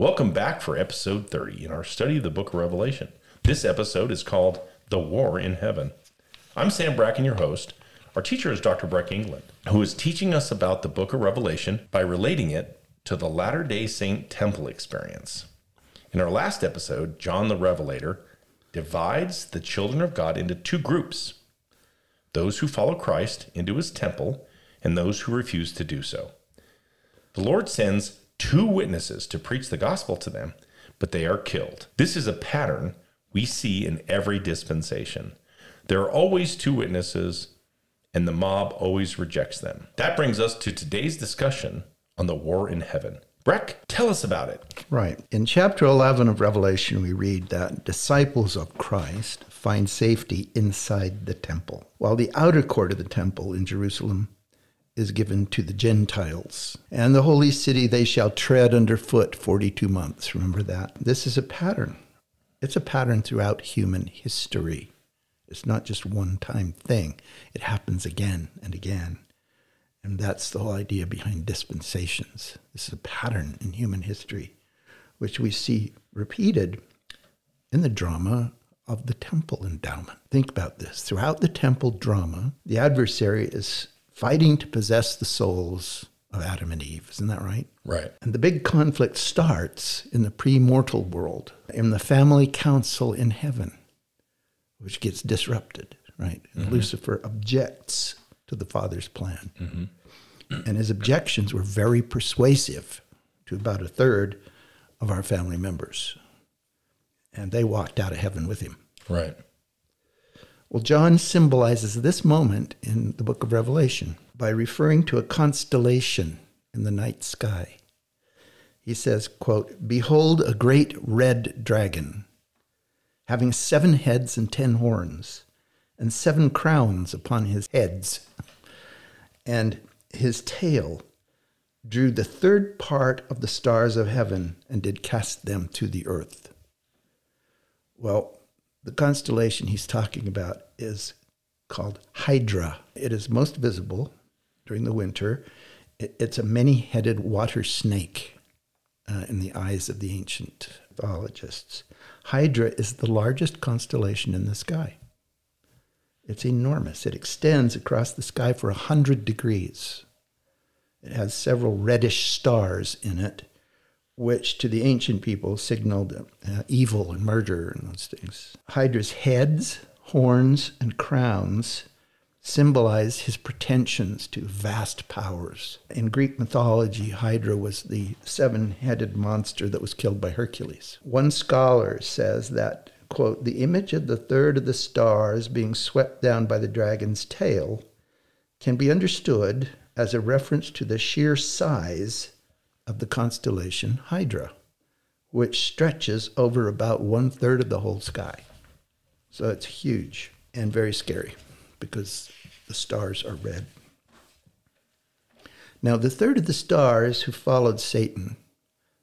Welcome back for episode 30 in our study of the book of Revelation. This episode is called The War in Heaven. I'm Sam Bracken, your host. Our teacher is Dr. Breck England, who is teaching us about the book of Revelation by relating it to the Latter day Saint temple experience. In our last episode, John the Revelator divides the children of God into two groups those who follow Christ into his temple and those who refuse to do so. The Lord sends two witnesses to preach the gospel to them, but they are killed. This is a pattern we see in every dispensation. There are always two witnesses, and the mob always rejects them. That brings us to today's discussion on the war in heaven. Breck, tell us about it. Right. In chapter 11 of Revelation, we read that disciples of Christ find safety inside the temple, while the outer court of the temple in Jerusalem is given to the Gentiles. And the holy city they shall tread underfoot 42 months. Remember that. This is a pattern. It's a pattern throughout human history. It's not just one time thing, it happens again and again. And that's the whole idea behind dispensations. This is a pattern in human history, which we see repeated in the drama of the temple endowment. Think about this. Throughout the temple drama, the adversary is fighting to possess the souls of Adam and Eve. Isn't that right? Right. And the big conflict starts in the pre mortal world, in the family council in heaven, which gets disrupted, right? Mm-hmm. Lucifer objects to the Father's plan. Mm-hmm. And his objections were very persuasive to about a third of our family members. And they walked out of heaven with him. Right. Well, John symbolizes this moment in the book of Revelation by referring to a constellation in the night sky. He says, quote, Behold a great red dragon, having seven heads and ten horns, and seven crowns upon his heads. And his tail drew the third part of the stars of heaven and did cast them to the earth. Well, the constellation he's talking about is called Hydra. It is most visible during the winter. It's a many headed water snake uh, in the eyes of the ancient mythologists. Hydra is the largest constellation in the sky. It's enormous. It extends across the sky for a 100 degrees. It has several reddish stars in it, which to the ancient people signaled uh, evil and murder and those things. Hydra's heads, horns, and crowns symbolize his pretensions to vast powers. In Greek mythology, Hydra was the seven headed monster that was killed by Hercules. One scholar says that quote, the image of the third of the stars being swept down by the dragon's tail can be understood as a reference to the sheer size of the constellation Hydra, which stretches over about one third of the whole sky. So it's huge and very scary because the stars are red. Now, the third of the stars who followed Satan,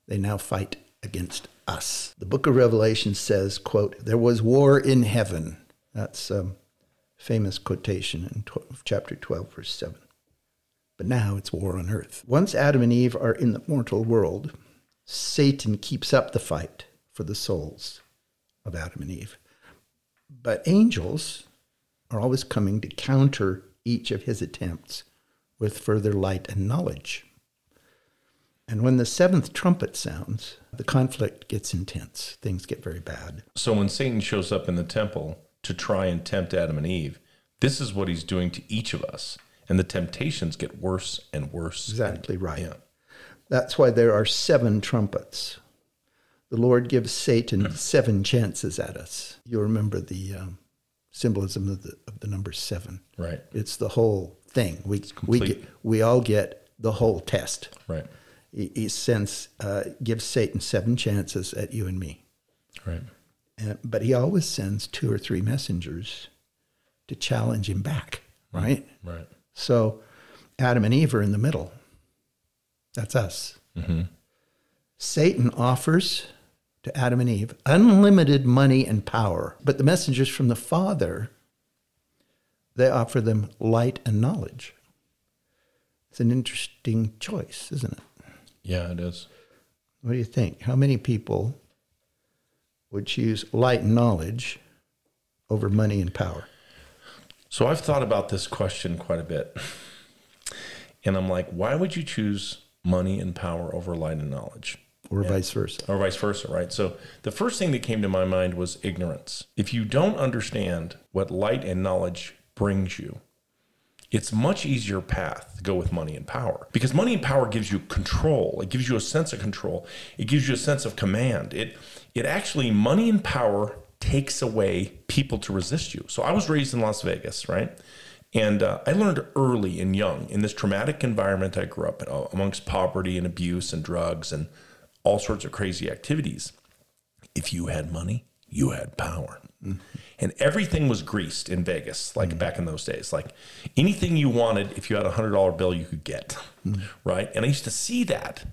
they now fight against us. The book of Revelation says, quote, there was war in heaven. That's a famous quotation in 12, chapter 12, verse 7. But now it's war on earth. Once Adam and Eve are in the mortal world, Satan keeps up the fight for the souls of Adam and Eve. But angels are always coming to counter each of his attempts with further light and knowledge. And when the seventh trumpet sounds, the conflict gets intense. Things get very bad. So when Satan shows up in the temple to try and tempt Adam and Eve, this is what he's doing to each of us. And the temptations get worse and worse. Exactly and, right. Yeah. That's why there are seven trumpets. The Lord gives Satan seven chances at us. You remember the um, symbolism of the, of the number seven. Right. It's the whole thing. We, we, get, we all get the whole test. Right he, he sends uh, gives Satan seven chances at you and me. Right. And, but he always sends two or three messengers to challenge him back. Right. Right. So Adam and Eve are in the middle. That's us. Mm-hmm. Satan offers to Adam and Eve unlimited money and power, but the messengers from the Father they offer them light and knowledge. It's an interesting choice, isn't it? Yeah, it is. What do you think? How many people would choose light and knowledge over money and power? So I've thought about this question quite a bit. And I'm like, why would you choose money and power over light and knowledge? Or vice versa? Or vice versa, right? So the first thing that came to my mind was ignorance. If you don't understand what light and knowledge brings you, it's much easier path to go with money and power because money and power gives you control it gives you a sense of control it gives you a sense of command it it actually money and power takes away people to resist you. So i was raised in las vegas right? And uh, i learned early and young in this traumatic environment i grew up in, uh, amongst poverty and abuse and drugs and all sorts of crazy activities. If you had money you had power. Mm-hmm. And everything was greased in Vegas, like mm back in those days. Like anything you wanted, if you had a hundred dollar bill, you could get, mm right? And I used to see that.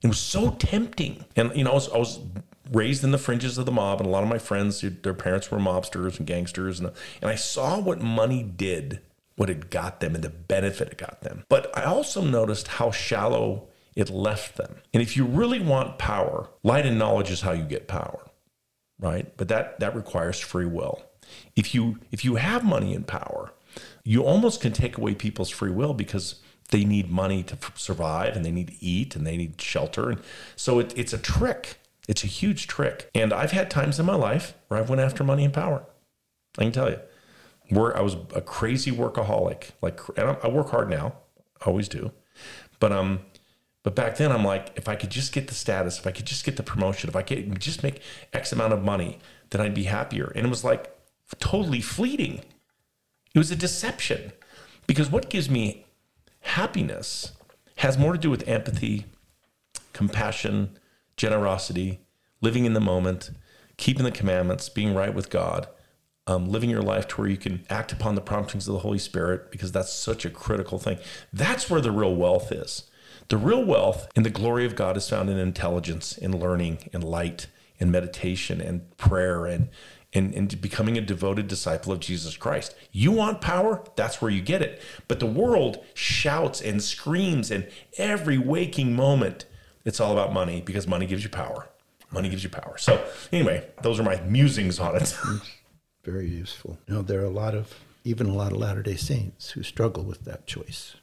It was so tempting, and you know, I was, I was raised in the fringes of the mob, and a lot of my friends, their parents were mobsters and gangsters, and and I saw what money did, what it got them, and the benefit it got them. But I also noticed how shallow it left them. And if you really want power, light and knowledge is how you get power right? But that that requires free will. If you if you have money and power, you almost can take away people's free will because they need money to survive and they need to eat and they need shelter and so it, it's a trick it's a huge trick. And i've had times in my life where I've went after money and power. I can tell you. Where i was a crazy workaholic. Like and i work hard now. Always do. But um but back then i'm like if i could just get the status if i could just get the promotion if i could just make x amount of money then i'd be happier. And it was like totally fleeting. It was a deception. Because what gives me happiness has more to do with empathy, compassion, generosity, living in the moment, keeping the commandments, being right with God, um, living your life to where you can act upon the promptings of the Holy Spirit, because that's such a critical thing. That's where the real wealth is. The real wealth and the glory of God is found in intelligence, in learning, in light, in meditation, and prayer, and and, and becoming a devoted disciple of Jesus Christ. You want power? That's where you get it. But the world shouts and screams, and every waking moment, it's all about money because money gives you power. Money gives you power. So, anyway, those are my musings on it. Very useful. You know, there are a lot of, even a lot of Latter day Saints who struggle with that choice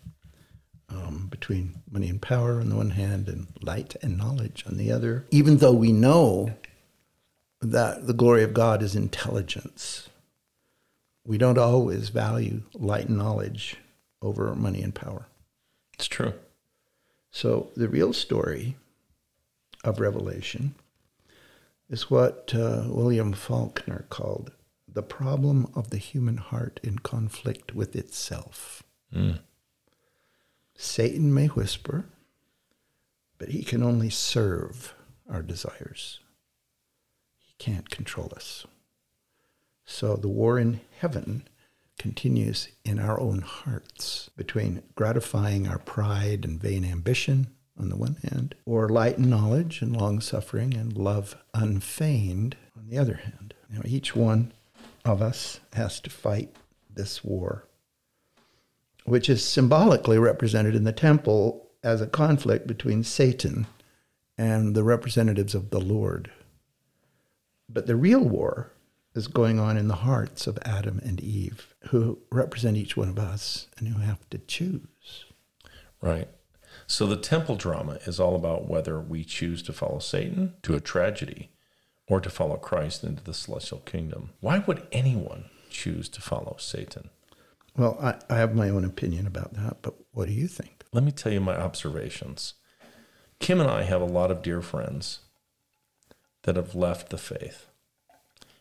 um, between money and power on the one hand and light and knowledge on the other. Even though we know that the glory of God is intelligence. We don't always value light and knowledge over money and power. It's true. So the real story of Revelation is what uh, William Faulkner called the problem of the human heart in conflict with itself. Mm. Satan may whisper, but he can only serve our desires He can't control us. So the war in heaven continues in our own hearts between gratifying our pride and vain ambition on the one hand, or light and knowledge and long suffering and love unfeigned on the other hand. Now, each one of us has to fight this war, which is symbolically represented in the temple as a conflict between Satan and the representatives of the Lord. But the real war is going on in the hearts of Adam and Eve, who represent each one of us and who have to choose. Right. So the temple drama is all about whether we choose to follow Satan to a tragedy or to follow Christ into the celestial kingdom. Why would anyone choose to follow Satan? Well, I, I have my own opinion about that, but what do you think? Let me tell you my observations. Kim and I have a lot of dear friends that have left the faith.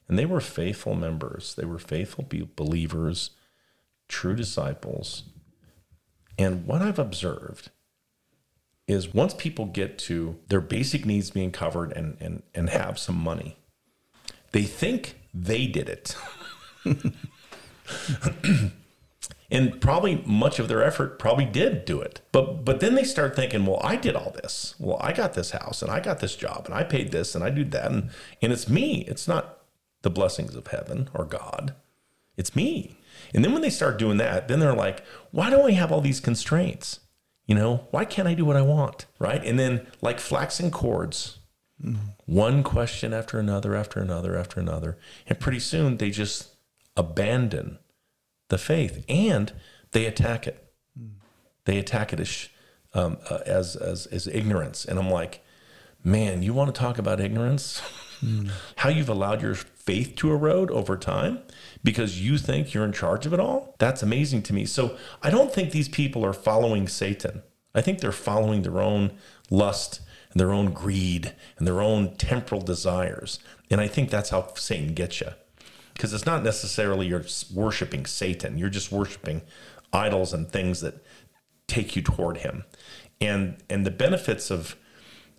And they were faithful members, they were faithful believers, true disciples. And what I've observed is once people get to their basic needs being covered and, and, and have some money, they think they did it. and probably much of their effort probably did do it. But but then they start thinking well i did all this. Well i got this house and i got this job and i paid this and i do that. And, and it's me. It's not the blessings of heaven or god it's me and then when they start doing that then they're like why do i have all these constraints you know why can't i do what i want right and then like flaxen cords One question after another, after another, after another. And pretty soon they just abandon the faith and they attack it. They attack it as, um, uh, as, as, as ignorance. And I'm like, man, you want to talk about ignorance? How you've allowed your faith to erode over time because you think you're in charge of it all? That's amazing to me. So I don't think these people are following Satan. I think they're following their own lust and their own greed and their own temporal desires. And I think that's how Satan gets you. Because it's not necessarily you're worshiping Satan, you're just worshiping idols and things that take you toward him. And and the benefits of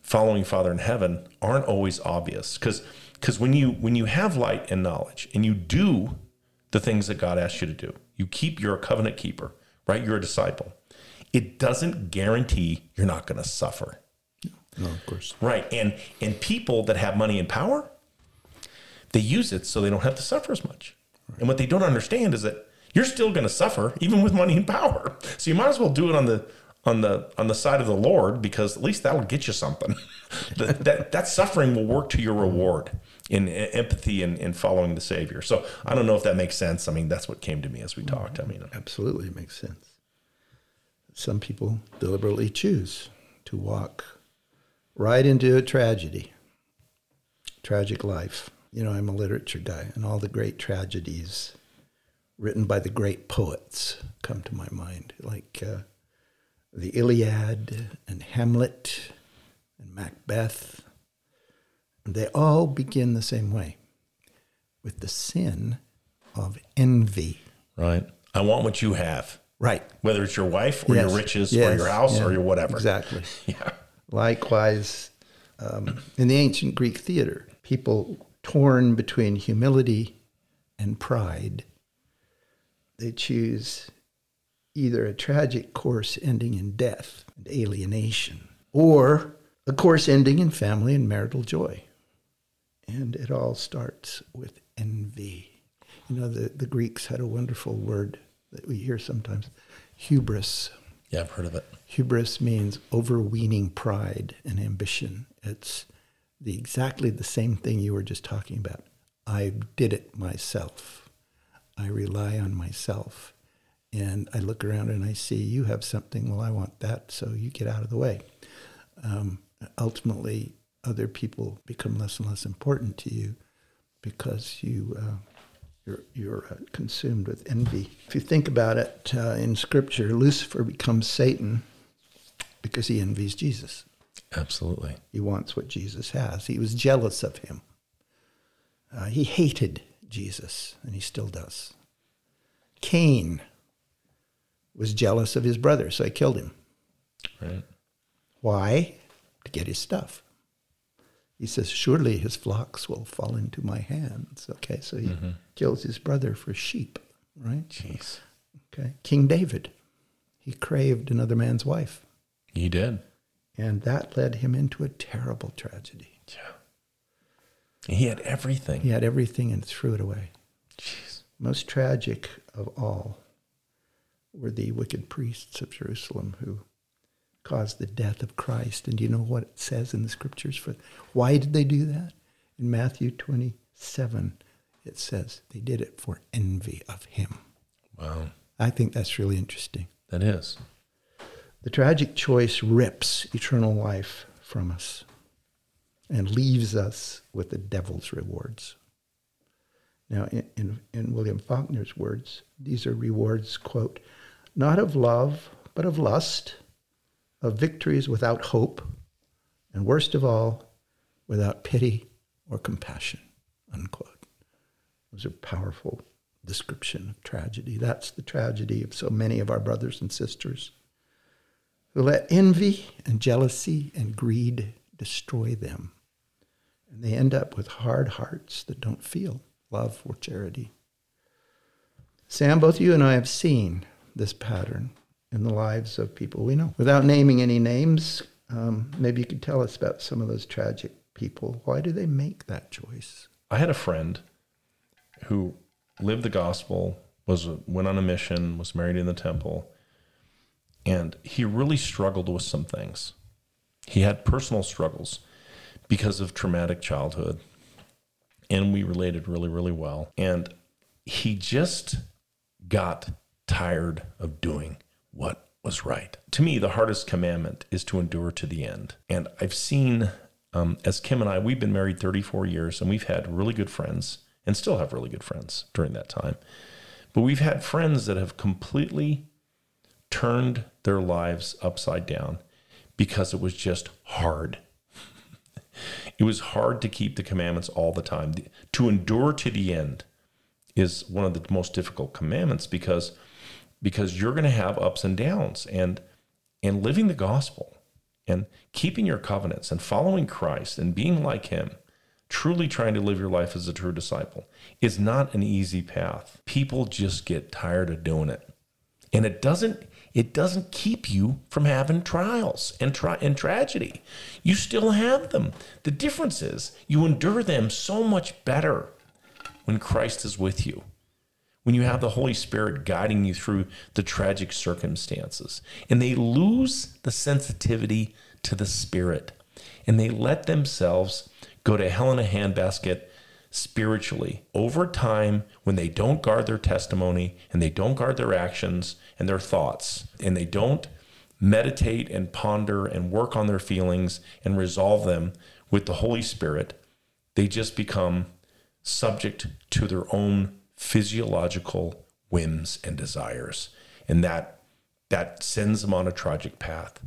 following Father in heaven aren't always obvious because because when you when you have light and knowledge and you do the things that God asks you to do, you keep you're a covenant keeper, right? You're a disciple. It doesn't guarantee you're not going to suffer. No, of course. Right. And and people that have money and power, they use it so they don't have to suffer as much. And what they don't understand is that you're still going to suffer even with money and power. So you might as well do it on the on the on the side of the Lord because at least that'll get you something. that, that that suffering will work to your reward in empathy and, in following the Savior. So I don't know if that makes sense. I mean, that's what came to me as we talked. I mean, Absolutely makes sense. Some people deliberately choose to walk right into a tragedy, tragic life. You know, I'm a literature guy, and all the great tragedies written by the great poets come to my mind, like uh, the Iliad and Hamlet and Macbeth. They all begin the same way with the sin of envy. right? I want what you have, Right. whether it's your wife or Yes. your riches or your house Yeah. or your whatever. Exactly. Yeah. Likewise, um, in the ancient Greek theater, people torn between humility and pride, they choose either a tragic course ending in death and alienation, or a course ending in family and marital joy. And it all starts with envy. You know, the, the Greeks had a wonderful word that we hear sometimes hubris. Yeah, I've heard of it. Hubris means overweening pride and ambition. It's the exactly the same thing you were just talking about. I did it myself. I rely on myself. And I look around and I see you have something. Well, I want that, so you get out of the way. Um, ultimately, other people become less and less important to you because you uh, you're, you're uh, consumed with envy. If you think about it uh, in Scripture, Lucifer becomes Satan because he envies Jesus. Absolutely. He wants what Jesus has. He was jealous of him. Uh, he hated Jesus, and he still does. Cain was jealous of his brother, so he killed him. Right. Why? To get his stuff. He says, Surely his flocks will fall into my hands. Okay, so he mm-hmm. kills his brother for sheep, right? Jeez. Okay. King David, he craved another man's wife, He did. and that led him into a terrible tragedy. Yeah. He had everything. He had everything and threw it away. Jeez. Most tragic of all were the wicked priests of Jerusalem who caused the death of Christ. And do you know what it says in the scriptures for why did they do that? In Matthew 27, it says they did it for envy of him. Wow. I think that's really interesting. That is. The tragic choice rips eternal life from us and leaves us with the devil's rewards. Now, in, in, in William Faulkner's words, these are rewards, quote, not of love, but of lust, of victories without hope, and worst of all, without pity or compassion, unquote. Those are powerful description of tragedy. That's the tragedy of so many of our brothers and sisters who let envy and jealousy and greed destroy them. And they end up with hard hearts that don't feel love or charity. Sam, both you and I have seen this pattern in the lives of people we know. Without naming any names, um, maybe you could tell us about some of those tragic people. Why do they make that choice? I had a friend who lived the gospel, was went on a mission, was married in the temple, and he really struggled with some things. He had personal struggles because of traumatic childhood. And we related really, really well. And he just got tired of doing what was right. To me, the hardest commandment is to endure to the end. And I've seen, um, as Kim and I, we've been married 34 years and we've had really good friends and still have really good friends during that time. But we've had friends that have completely turned their lives upside down because it was just hard. it was hard to keep the commandments all the time. To endure to the end is one of the most difficult commandments because because you're going to have ups and downs and and living the gospel and keeping your covenants and following Christ and being like him truly trying to live your life as a true disciple is not an easy path. People just get tired of doing it. And it doesn't it doesn't keep you from having trials and try and tragedy. You still have them. The difference is you endure them so much better when Christ is with you. When you have the Holy Spirit guiding you through the tragic circumstances. And they lose the sensitivity to the Spirit. And they let themselves go to hell in a handbasket spiritually over time when they don't guard their testimony and they don't guard their actions and their thoughts and they don't meditate and ponder and work on their feelings and resolve them with the Holy Spirit, they just become subject to their own physiological whims and desires. And that that sends them on a tragic path.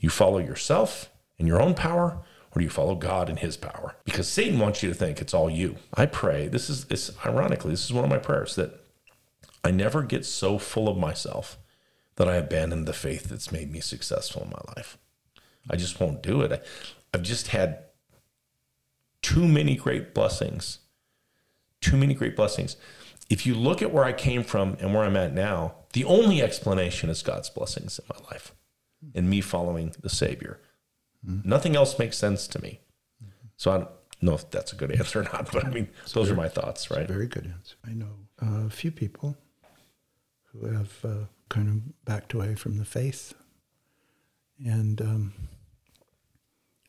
You follow yourself and your own power, or do you follow God and his power? Because Satan wants you to think it's all you. I pray, this is this ironically, this is one of my prayers that I never get so full of myself that I abandon the faith that's made me successful in my life. I just won't do it. I, I've just had too many great blessings. Too many great blessings. If you look at where I came from and where I'm at now, the only explanation is God's blessings in my life and me following the Savior. Mm-hmm. Nothing else makes sense to me. So I don't know if that's a good answer or not, but I mean, it's those very, are my thoughts, right? very good answer. I know uh, a few people who have uh, kind of backed away from the faith. And um,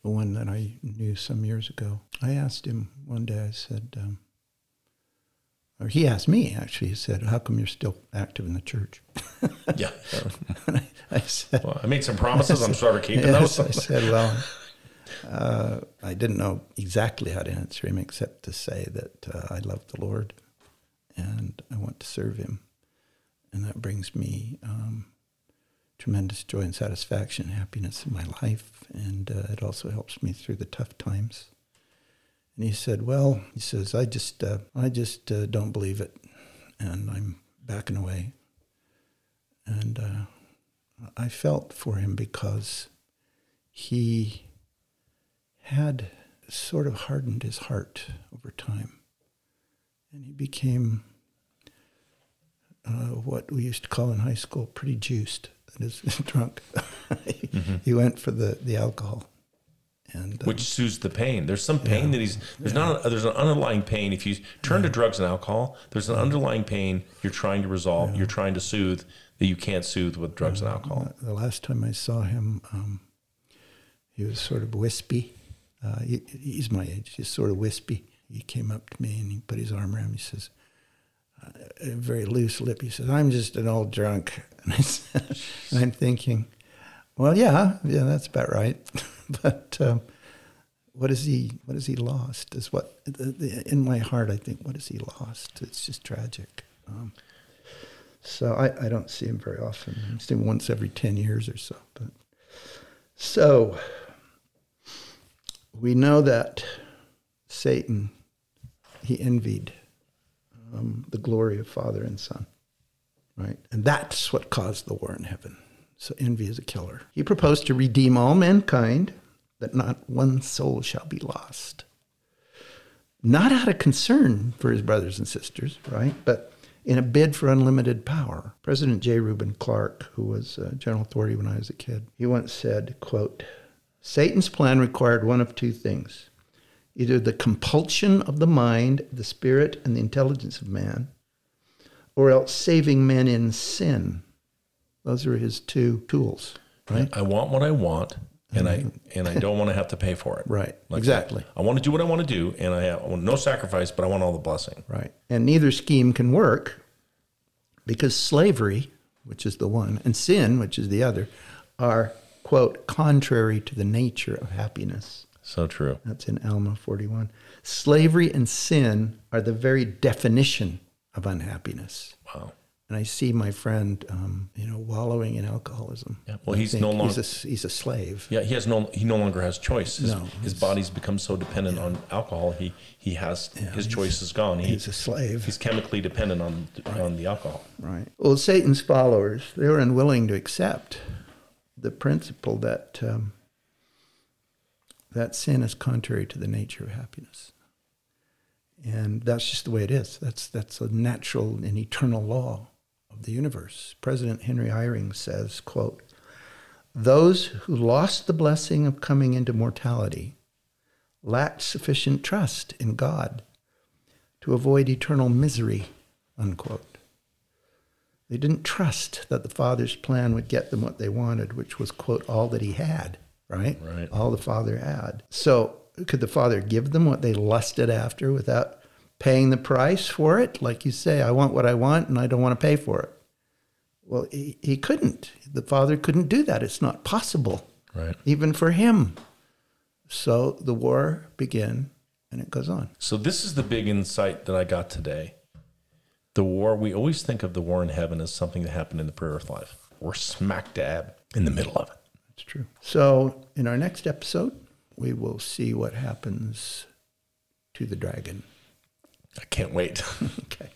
one that I knew some years ago, I asked him one day, I said, um, or he asked me actually, he said, How come you're still active in the church? yeah. I, I, said, well, I made some promises. I'm sure keeping yes, those. I said, Well, uh, I didn't know exactly how to answer him except to say that uh, I love the Lord and I want to serve him. And that brings me um, tremendous joy and satisfaction and happiness in my life. And uh, it also helps me through the tough times. And he said, "Well, he says I just uh, I just uh, don't believe it, and I'm backing away." And uh, I felt for him because he had sort of hardened his heart over time, and he became uh, what we used to call in high school pretty juiced. That is drunk. he, mm-hmm. he went for the the alcohol and um, which soothes the pain. There's some pain yeah, that he's there's yeah. not a, there's an underlying pain. If you turn yeah. to drugs and alcohol, there's an underlying pain you're trying to resolve. You're trying to soothe that you can't soothe with drugs and alcohol. The last time I saw him, um, he was sort of wispy. Uh, he, he's my age. He's sort of wispy. He came up to me and he put his arm around me. He says, uh, a very loose lip. He says, "I'm just an old drunk." And, I said, and I'm thinking, well, yeah, yeah, that's about right. but um, what is he? What has he lost? Is what in my heart I think. What has he lost? It's just tragic. Um, so I, I don't see him very often. I see him once every ten years or so. But so we know that Satan he envied um, the glory of Father and Son, right? And that's what caused the war in heaven. So envy is a killer. He proposed to redeem all mankind, that not one soul shall be lost. Not out of concern for his brothers and sisters, right? But in a bid for unlimited power. President J. Reuben Clark, who was a general authority when I was a kid, he once said, quote, Satan's plan required one of two things either the compulsion of the mind, the spirit, and the intelligence of man, or else saving men in sin those are his two tools, right? I want what I want, and I mm-hmm. and I don't want to have to pay for it. Right. Like, exactly. I want to do what I want to do, and I, I want no sacrifice, but I want all the blessing. Right. And neither scheme can work because slavery, which is the one, and sin, which is the other, are, quote, contrary to the nature of happiness. So true. That's in Alma 41. Slavery and sin are the very definition of unhappiness. Wow. And I see my friend, um, you know, wallowing in alcoholism. Yeah, well, I he's no longer- he's a, he's a slave. Yeah, he has no he no longer has choice. His, No, his body's become so dependent on alcohol. He he has his choice is gone. He, He's a slave. he's chemically dependent on on the alcohol. Right. Well, Satan's followers, they were unwilling to accept the principle that um, that sin is contrary to the nature of happiness. And that's just the way it is. That's, that's a natural and eternal law of the universe. President Henry Eyring says, quote, those who lost the blessing of coming into mortality lacked sufficient trust in God to avoid eternal misery, unquote. They didn't trust that the Father's plan would get them what they wanted, which was, quote, all that He had, right? Right. All the Father had. So, could the Father give them what they lusted after without paying the price for it? Like you say, I want what I want and I don't want to pay for it. Well, he, he couldn't. The Father couldn't do that. It's not possible, Right. even for Him. So the war began and it goes on. So this is the big insight that I got today. The war. We always think of the war in heaven as something that happened in the pre-earth life. We're smack dab in the middle of it. That's true. So, in our next episode, we will see what happens to the dragon. I can't wait. Okay.